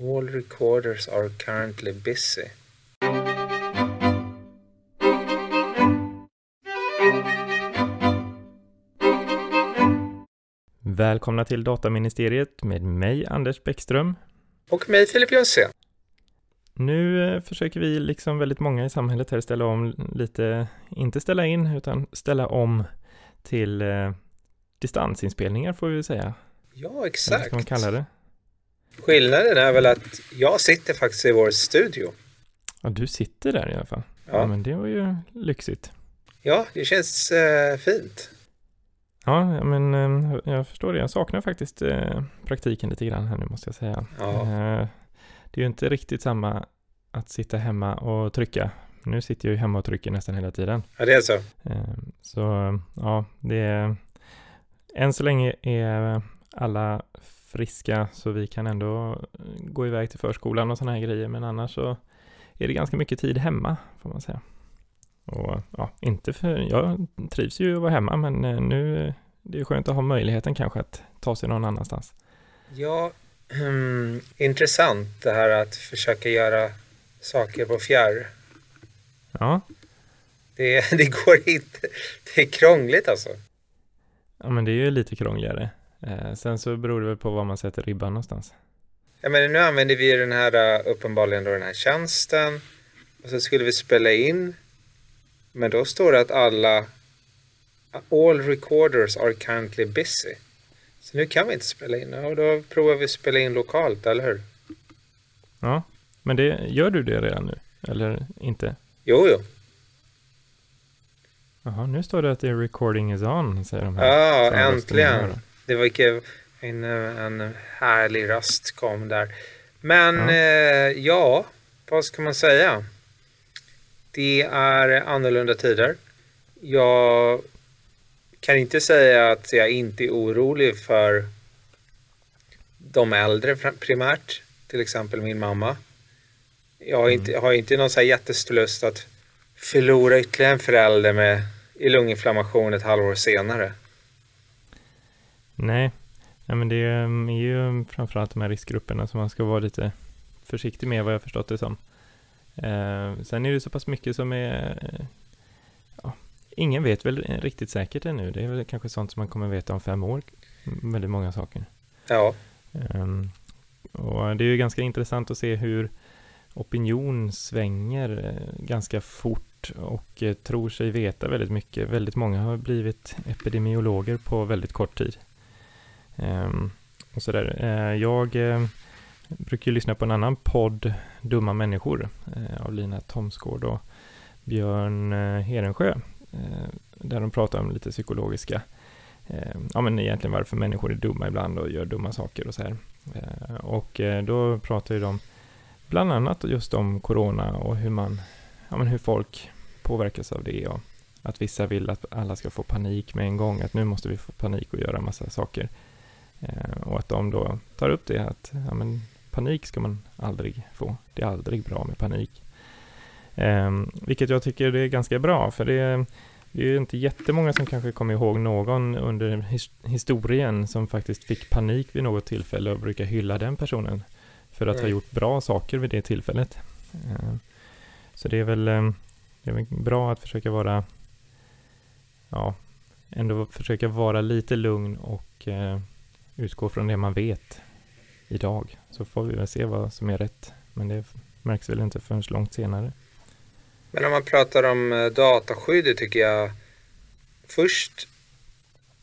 All recorders are currently busy. Välkomna till Dataministeriet med mig Anders Bäckström. Och mig Filip Jonsson. Nu eh, försöker vi, liksom väldigt många i samhället här, ställa om lite, inte ställa in, utan ställa om till eh, distansinspelningar får vi säga. Ja, Vad exakt. ska man kalla det? Skillnaden är väl att jag sitter faktiskt i vår studio. Ja, du sitter där i alla fall. Ja, Ja, men det var ju lyxigt. ja det känns eh, fint. Ja, men eh, jag förstår det. Jag saknar faktiskt eh, praktiken lite grann här nu måste jag säga. Ja. Eh, det är ju inte riktigt samma att sitta hemma och trycka. Nu sitter jag ju hemma och trycker nästan hela tiden. Ja, det är så. Eh, Så ja, det är... Än så länge är alla friska så vi kan ändå gå iväg till förskolan och sådana här grejer. Men annars så är det ganska mycket tid hemma får man säga. Och ja, inte för... Jag trivs ju att vara hemma men eh, nu det är skönt att ha möjligheten kanske att ta sig någon annanstans. Ja, hmm, intressant det här att försöka göra saker på fjärr. Ja, Det, det går inte. Det är krångligt alltså. ja men det är ju lite krångligare. Eh, sen så beror det väl på var man sätter ribban någonstans. Jag menar, nu använder vi den här, uh, uppenbarligen då den här tjänsten. Och så skulle vi spela in. Men då står det att alla, all recorders are currently busy. Så nu kan vi inte spela in. Och då provar vi spela in lokalt, eller hur? Ja, men det, gör du det redan nu? Eller inte? Jo, jo. Jaha, nu står det att är recording is on, säger de här. Ja, äntligen. Det var en, en härlig röst kom där. Men Ja. Eh, ja, vad ska man säga? Det är annorlunda tider. Jag kan inte säga att jag inte är orolig för de äldre primärt. Till exempel min mamma. Jag har inte, jag har inte någon så här jättestor lust att förlora ytterligare en förälder med i lunginflammation ett halvår senare. Nej, Nej men det är ju framförallt de här riskgrupperna som man ska vara lite försiktig med vad jag förstått det som. Eh, sen är det så pass mycket som är... eh, Ja, ingen vet väl riktigt säkert ännu. Det är väl kanske sånt som man kommer veta om fem år. M- Väldigt många saker. Ja, Ehm, och det är ju ganska intressant att se hur opinion svänger eh, ganska fort och eh, tror sig veta väldigt mycket. Väldigt många har blivit epidemiologer på väldigt kort tid. Ehm, och sådär. Eh, jag eh, brukar ju lyssna på en annan podd, Dumma människor, eh, av Lina Thomsgård och Björn eh, Herensjö, eh, där de pratar om lite psykologiska eh, ja men egentligen varför människor är dumma ibland och gör dumma saker och så här. Eh, och eh, då pratar ju de bland annat just om corona och hur man, ja men hur folk påverkas av det och att vissa vill att alla ska få panik med en gång, att nu måste vi få panik och göra massa saker. Eh, och att de då tar upp det att ja, men panik ska man aldrig få, det är aldrig bra med panik. Eh, vilket jag tycker är ganska bra, för det det är ju inte jättemånga som kanske kommer ihåg någon under his historien som faktiskt fick panik vid något tillfälle och brukar hylla den personen för att ha Nej. gjort bra saker vid det tillfället. Eh, Så det är väl, eh, det är väl bra att försöka vara, ja, ändå försöka vara lite lugn och eh, utgå från det man vet idag. Så får vi väl se vad som är rätt. Men det märks väl inte förrän långt senare. Men om man pratar om eh, dataskyddet tycker jag först,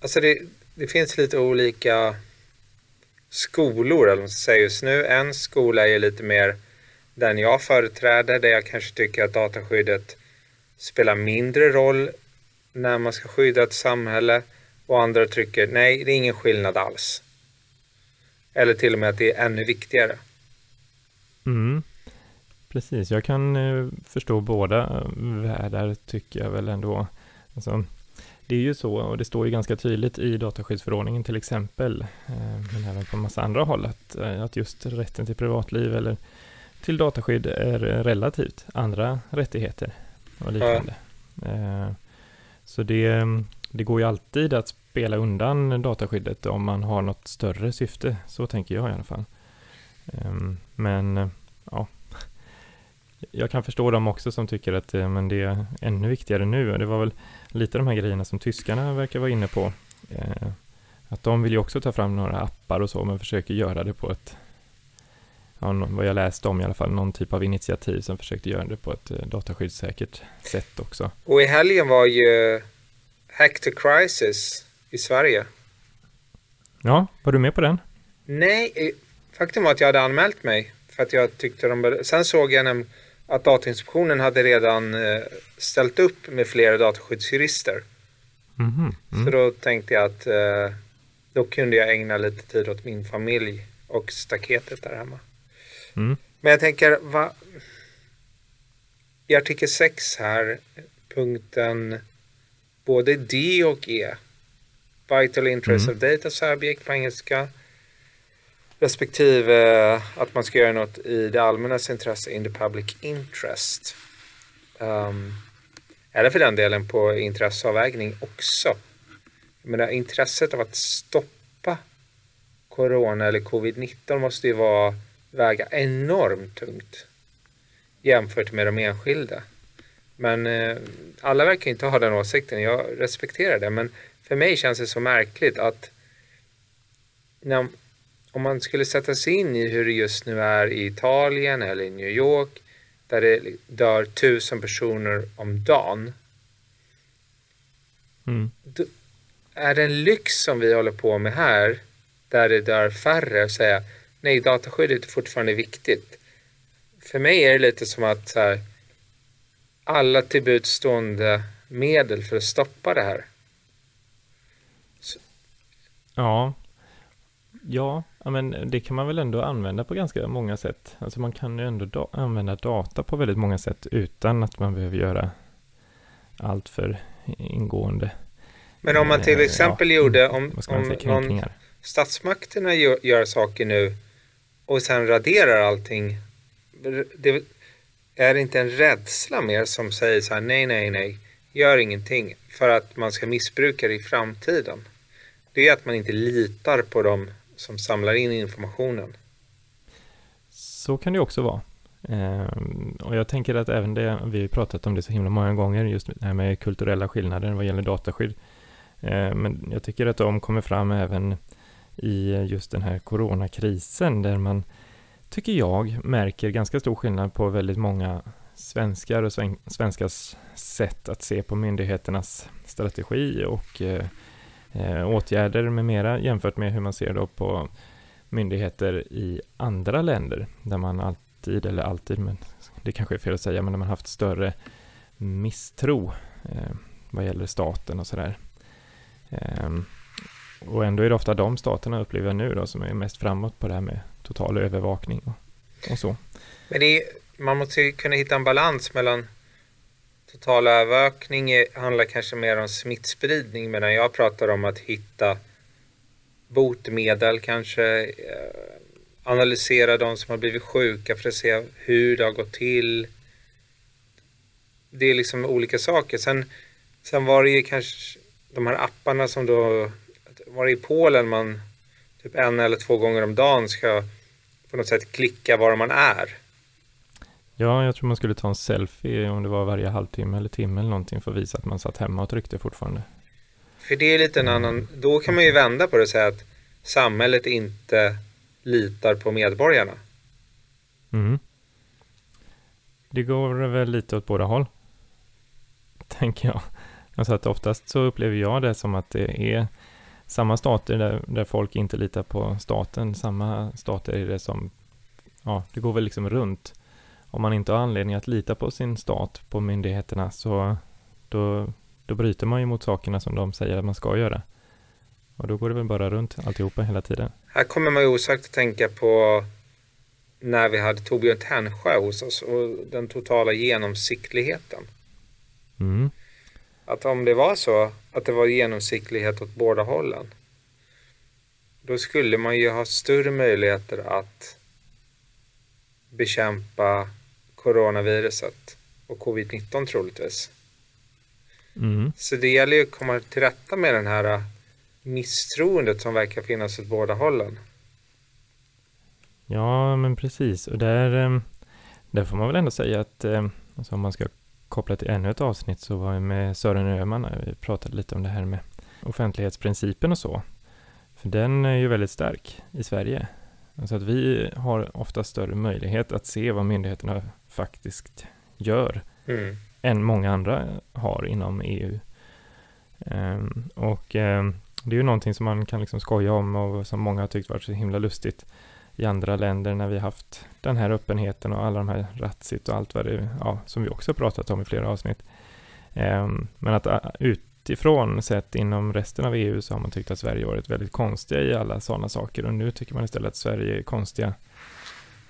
alltså det, det finns lite olika skolor, eller vad man ska säga just nu. En skola är lite mer den jag företräder, där jag kanske tycker att dataskyddet spelar mindre roll när man ska skydda ett samhälle och andra tycker nej, det är ingen skillnad alls. Eller till och med att det är ännu viktigare. Mm. Precis, jag kan eh, förstå båda eh, världar tycker jag väl ändå. Alltså, det är ju så, och det står ju ganska tydligt i dataskyddsförordningen till exempel, eh, men även på en massa andra håll, att, att just rätten till privatliv eller till dataskydd är relativt andra rättigheter och liknande. Eh, Så det, det går ju alltid att spela undan dataskyddet om man har något större syfte, så tänker jag i alla fall. Ehm, men ja, jag kan förstå dem också som tycker att eh, men det är ännu viktigare nu. Det var väl lite de här grejerna som tyskarna verkar vara inne på. Eh, att de vill ju också ta fram några appar och så, men försöker göra det på ett ja, vad jag läste om i alla fall, någon typ av initiativ som försökte göra det på ett eh, dataskyddssäkert sätt också. Och i helgen var ju Hack to Crisis i Sverige. Ja, var du med på den? Nej, faktum var att jag hade anmält mig för att jag tyckte de Sen såg jag att Datainspektionen hade redan eh, ställt upp med flera dataskyddsjurister. Mm -hmm. mm. Så då tänkte jag att eh, då kunde jag ägna lite tid åt min familj och staketet där hemma. Mm. Men jag tänker, va, i artikel 6 här, punkten både D och E, Vital Interest mm. of Data Subject på engelska, respektive att man ska göra något i det allmännas intresse, in the public interest. Um, eller för den delen på intresseavvägning också. Men intresset av att stoppa corona eller covid-19 måste ju vara väga enormt tungt jämfört med de enskilda. Men eh, alla verkar inte ha den åsikten. Jag respekterar det. Men för mig känns det så märkligt att när, om man skulle sätta sig in i hur det just nu är i Italien eller i New York där det dör tusen personer om dagen. Mm. är det en lyx som vi håller på med här där det dör färre och säga nej, dataskyddet är fortfarande viktigt. För mig är det lite som att så här, alla tillbudstående medel för att stoppa det här. Ja. Ja, men det kan man väl ändå använda på ganska många sätt. Alltså man kan ju ändå da använda data på väldigt många sätt utan att man behöver göra allt för ingående. Men om man till eh, exempel ja, gjorde, om, om någon, statsmakterna gör, gör saker nu och sen raderar allting. Det är inte en rädsla mer som säger så här nej, nej, nej, gör ingenting för att man ska missbruka det i framtiden. Det är att man inte litar på dem som samlar in informationen. Så kan det också vara. Ehm, och jag tänker att även det, vi har pratat om det så himla många gånger, just det här med kulturella skillnader vad gäller dataskydd. Ehm, men jag tycker att de kommer fram även i just den här coronakrisen där man, tycker jag, märker ganska stor skillnad på väldigt många svenskar och svenskars sätt att se på myndigheternas strategi och eh, eh, åtgärder med mera jämfört med hur man ser då på myndigheter i andra länder där man alltid, eller alltid, men det kanske är fel att säga, men där man haft större misstro eh, vad gäller staten och sådär. Eh, och ändå är det ofta de staterna upplever jag nu då som är mest framåt på det här med total övervakning och, och så. Men det, man måste ju kunna hitta en balans mellan total överökning handlar kanske mer om smittspridning medan jag pratar om att hitta botemedel kanske eh, analysera de som har blivit sjuka för att se hur det har gått till. Det är liksom olika saker. Sen, sen var det ju kanske de här apparna som då var det i Polen man typ en eller två gånger om dagen ska på något sätt klicka var man är. Ja, jag tror man skulle ta en selfie om det var varje halvtimme eller timme eller någonting för att visa att man satt hemma och tryckte fortfarande. För det är lite en annan, då kan man ju vända på det och säga att samhället inte litar på medborgarna. Mm. Det går väl lite åt båda håll, tänker jag. Alltså att oftast så upplever jag det som att det är samma stater där, där folk inte litar på staten, samma stater är det som, ja, det går väl liksom runt. Om man inte har anledning att lita på sin stat, på myndigheterna, så då, då bryter man ju mot sakerna som de säger att man ska göra. Och då går det väl bara runt alltihopa hela tiden. Här kommer man ju osökt att tänka på när vi hade Torbjörn Tännsjö hos oss och den totala genomsiktligheten. Mm. Att om det var så att det var genomsiktlighet åt båda hållen då skulle man ju ha större möjligheter att bekämpa coronaviruset och covid-19 troligtvis. Mm. Så det gäller ju att komma till rätta med den här misstroendet som verkar finnas åt båda hållen. Ja, men precis. Och där, ehm, där får man väl ändå säga att ehm, alltså om man ska koppla till ännu ett avsnitt så var jag med Sören Öhman, vi pratade lite om det här med offentlighetsprincipen och så. För den är ju väldigt stark i Sverige. Alltså att vi har ofta större möjlighet att se vad myndigheterna faktiskt gör mm. än många andra har inom EU. Um, ehm, och um, det är ju någonting som man kan liksom skoja om och som många har tyckt varit så himla lustigt i andra länder när vi haft den här öppenheten och alla de här Ratsit och allt vad det ja, som vi också pratat om i flera avsnitt. Um, men att uh, utifrån sett inom resten av EU så har man tyckt att Sverige varit väldigt konstiga i alla sådana saker och nu tycker man istället att Sverige är konstiga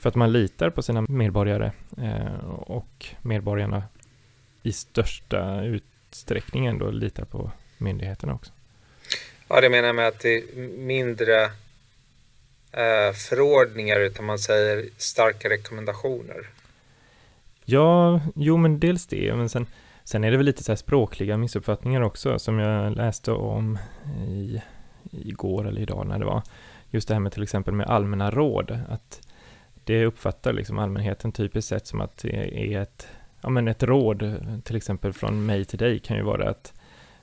för att man litar på sina medborgare uh, och medborgarna i största utsträckning ändå litar på myndigheterna också. Ja, det menar jag med att det är mindre eh, förordningar utan man säger starka rekommendationer. Ja, jo men dels det, men sen, sen är det väl lite så här språkliga missuppfattningar också som jag läste om i, igår eller idag när det var. Just det här med till exempel med allmänna råd, att det uppfattar liksom allmänheten typiskt sett som att det är ett, ja men ett råd, till exempel från mig till dig kan ju vara att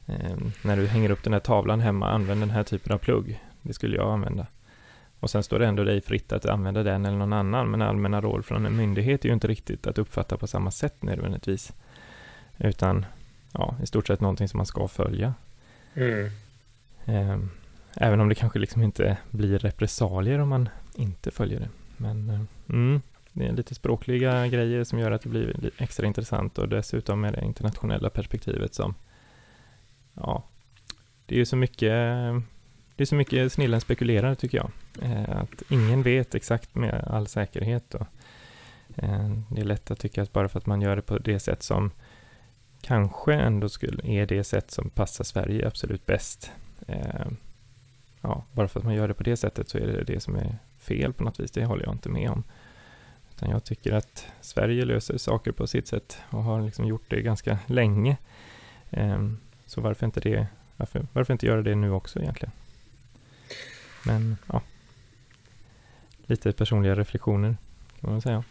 eh, när du hänger upp den här tavlan hemma, använd den här typen av plugg. Det skulle jag använda. Och sen står det ändå dig fritt att använda den eller någon annan, men allmänna råd från en myndighet är ju inte riktigt att uppfatta på samma sätt nödvändigtvis. Utan, ja, i stort sett någonting som man ska följa. Mm. Eh, även om det kanske liksom inte blir repressalier om man inte följer det. Men eh, mm, det är lite språkliga grejer som gör att det blir extra intressant och dessutom med det internationella perspektivet som ja, det är ju så mycket, det är så mycket snillen spekulerar tycker jag. Eh, att ingen vet exakt med all säkerhet. Och, eh, det är lätt att tycka att bara för att man gör det på det sätt som kanske ändå skulle, är det sätt som passar Sverige absolut bäst. Eh, ja, bara för att man gör det på det sättet så är det det som är fel på något vis. Det håller jag inte med om. Utan jag tycker att Sverige löser saker på sitt sätt och har liksom gjort det ganska länge. Så varför inte, det, varför, varför inte göra det nu också egentligen? Men ja, lite personliga reflektioner kan man säga.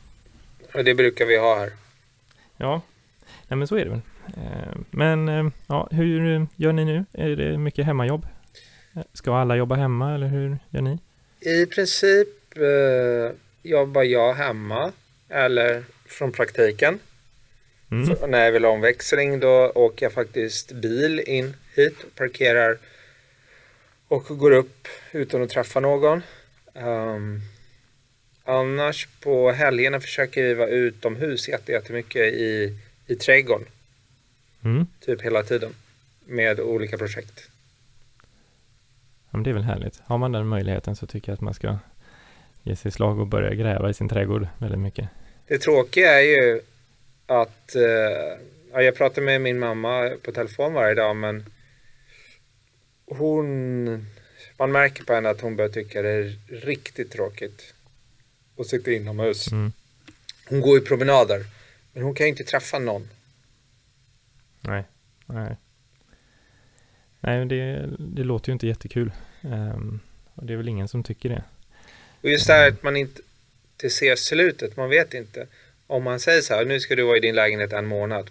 Och det brukar vi ha här. Ja, nej men så är det väl. Eh, men eh, ja, hur gör ni nu? Är det mycket hemmajobb? Ska alla jobba hemma eller hur gör ni? I princip eh, jobbar jag hemma eller från praktiken. Mm. när jag vill ha omväxling då åker jag faktiskt bil in hit och parkerar och går upp utan att träffa någon. Um, annars på helgerna försöker vi vara utomhus jättemycket i, i trädgården. Mm. Typ hela tiden. Med olika projekt. Men det är väl härligt. Har man den möjligheten så tycker jag att man ska ge sig slag och börja gräva i sin trädgård väldigt mycket. Det tråkiga är ju att eh, ja, jag pratar med min mamma på telefon varje dag men hon man märker på henne att hon börjar tycka det är riktigt tråkigt att sitta inomhus. Mm. Hon går ju promenader men hon kan ju inte träffa någon. Nej, nej. Nej, det, det låter ju inte jättekul. Um, och det är väl ingen som tycker det. Och just det här att man inte ser slutet, man vet inte om man säger så här, nu ska du vara i din lägenhet en månad.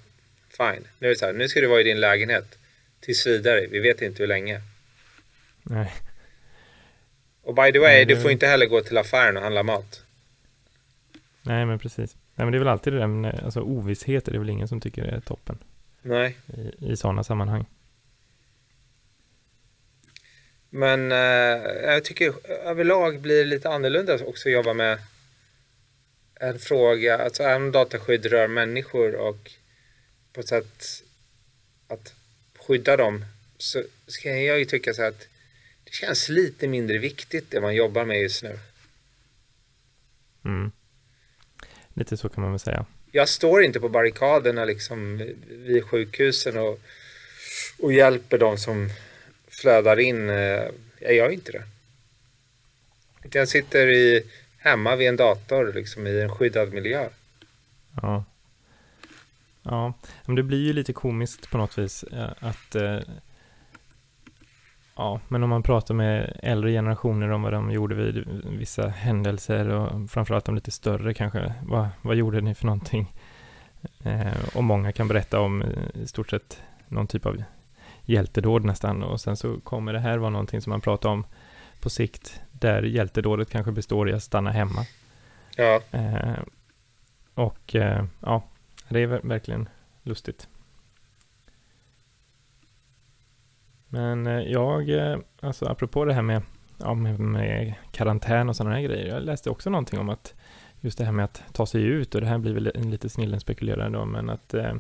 Fine. Nu är det så här, nu ska du vara i din lägenhet tills vidare. Vi vet inte hur länge. Nej. Och by the way, Nej, du får inte heller gå till affären och handla mat. Nej, men precis. Nej, men det är väl alltid det där med alltså, ovisshet, det är väl ingen som tycker det är toppen. Nej. I, i sådana sammanhang. Men eh, jag tycker överlag blir det lite annorlunda också att jobba med en fråga, alltså även om dataskydd rör människor och på ett sätt att skydda dem så ska jag ju tycka så att det känns lite mindre viktigt det man jobbar med just nu. Mm. Lite så kan man väl säga. Jag står inte på barrikaderna liksom vid sjukhusen och, och hjälper de som flödar in. Eh, jag gör inte det. Jag sitter i hemma vid en dator liksom i en skyddad miljö. Ja. Ja, men det blir ju lite komiskt på något vis eh, att eh, Ja, men om man pratar med äldre generationer om vad de gjorde vid vissa händelser och framförallt de lite större kanske. Vad, vad gjorde ni för någonting? Eh, och många kan berätta om i stort sett någon typ av hjältedåd nästan och sen så kommer det här vara någonting som man pratar om på sikt där hjältedådet kanske består i att stanna hemma. Ja. Eh, och eh, ja, det är verkligen lustigt. Men eh, jag, eh, alltså apropå det här med, ja, med, med karantän och sådana här grejer. Jag läste också någonting om att just det här med att ta sig ut och det här blir väl lite snillen spekulerar då, men att eh,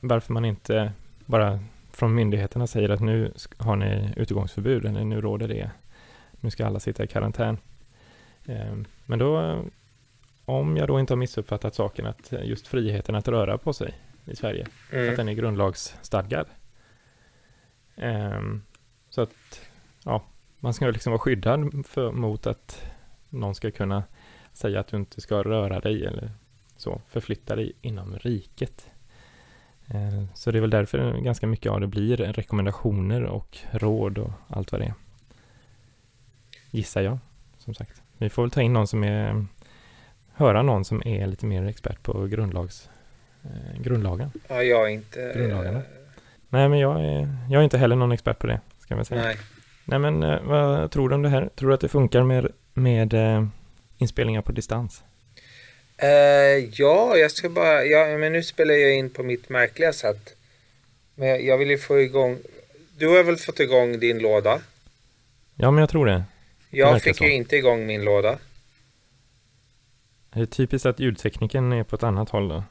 varför man inte bara från myndigheterna säger att nu har ni utegångsförbud eller nu råder det. Nu ska alla sitta i karantän. Eh, men då, om jag då inte har missuppfattat saken, att just friheten att röra på sig i Sverige, Mm. att den är grundlagsstadgad. Ehm, så att, ja, man ska liksom vara skyddad för, mot att någon ska kunna säga att du inte ska röra dig eller så, förflytta dig inom riket. Ehm, så det är väl därför ganska mycket av det blir rekommendationer och råd och allt vad det är. Gissar jag, som sagt. Vi får väl ta in någon som är, höra någon som är lite mer expert på grundlags, eh, grundlagen. ja, jag är inte... Grundlagarna. Nej, men jag är, jag är inte heller någon expert på det, ska man säga. Nej. Nej, men eh, vad tror du om det här? Tror du att det funkar med, med eh, inspelningar på distans? Eh, ja, jag ska bara... Ja, men nu spelar jag in på mitt märkliga sätt. Men jag, vill ju få igång... Du har väl fått igång din låda? Ja, men jag tror det. Jag verkar fick så. ju inte igång min låda. Det är typiskt att ljudtekniken är på ett annat håll då.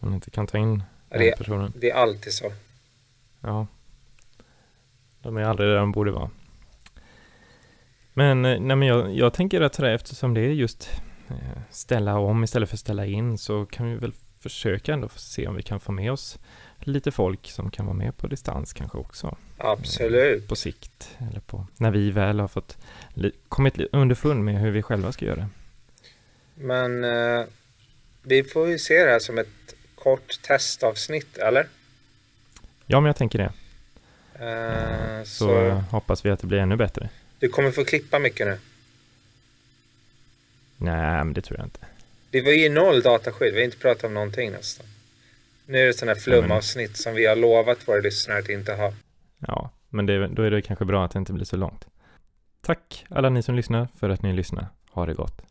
Man inte kan ta in Ja, den det, personen. det är alltid så. Ja. De är aldrig där de borde vara. Men, eh, nej, men jag, jag tänker att det eftersom det är just ställa om istället för ställa in så kan vi väl försöka ändå se om vi kan få med oss lite folk som kan vara med på distans kanske också. Absolut. På sikt eller på när vi väl har fått kommit underfund med hur vi själva ska göra. Men eh, vi får ju se det här som ett kort testavsnitt, eller? Ja, men jag tänker det. Eh, Så, så hoppas vi att det blir ännu bättre. du kommer få klippa mycket nu. Nej, men det tror jag inte. Det var ju noll dataskydd. Vi har inte pratat om någonting nästan. Nu är det sådana här flumavsnitt som vi har lovat våra lyssnare att inte ha. Ja, men det, då är det kanske bra att det inte blir så långt. Tack alla ni som lyssnar för att ni lyssnar. Ha det gott.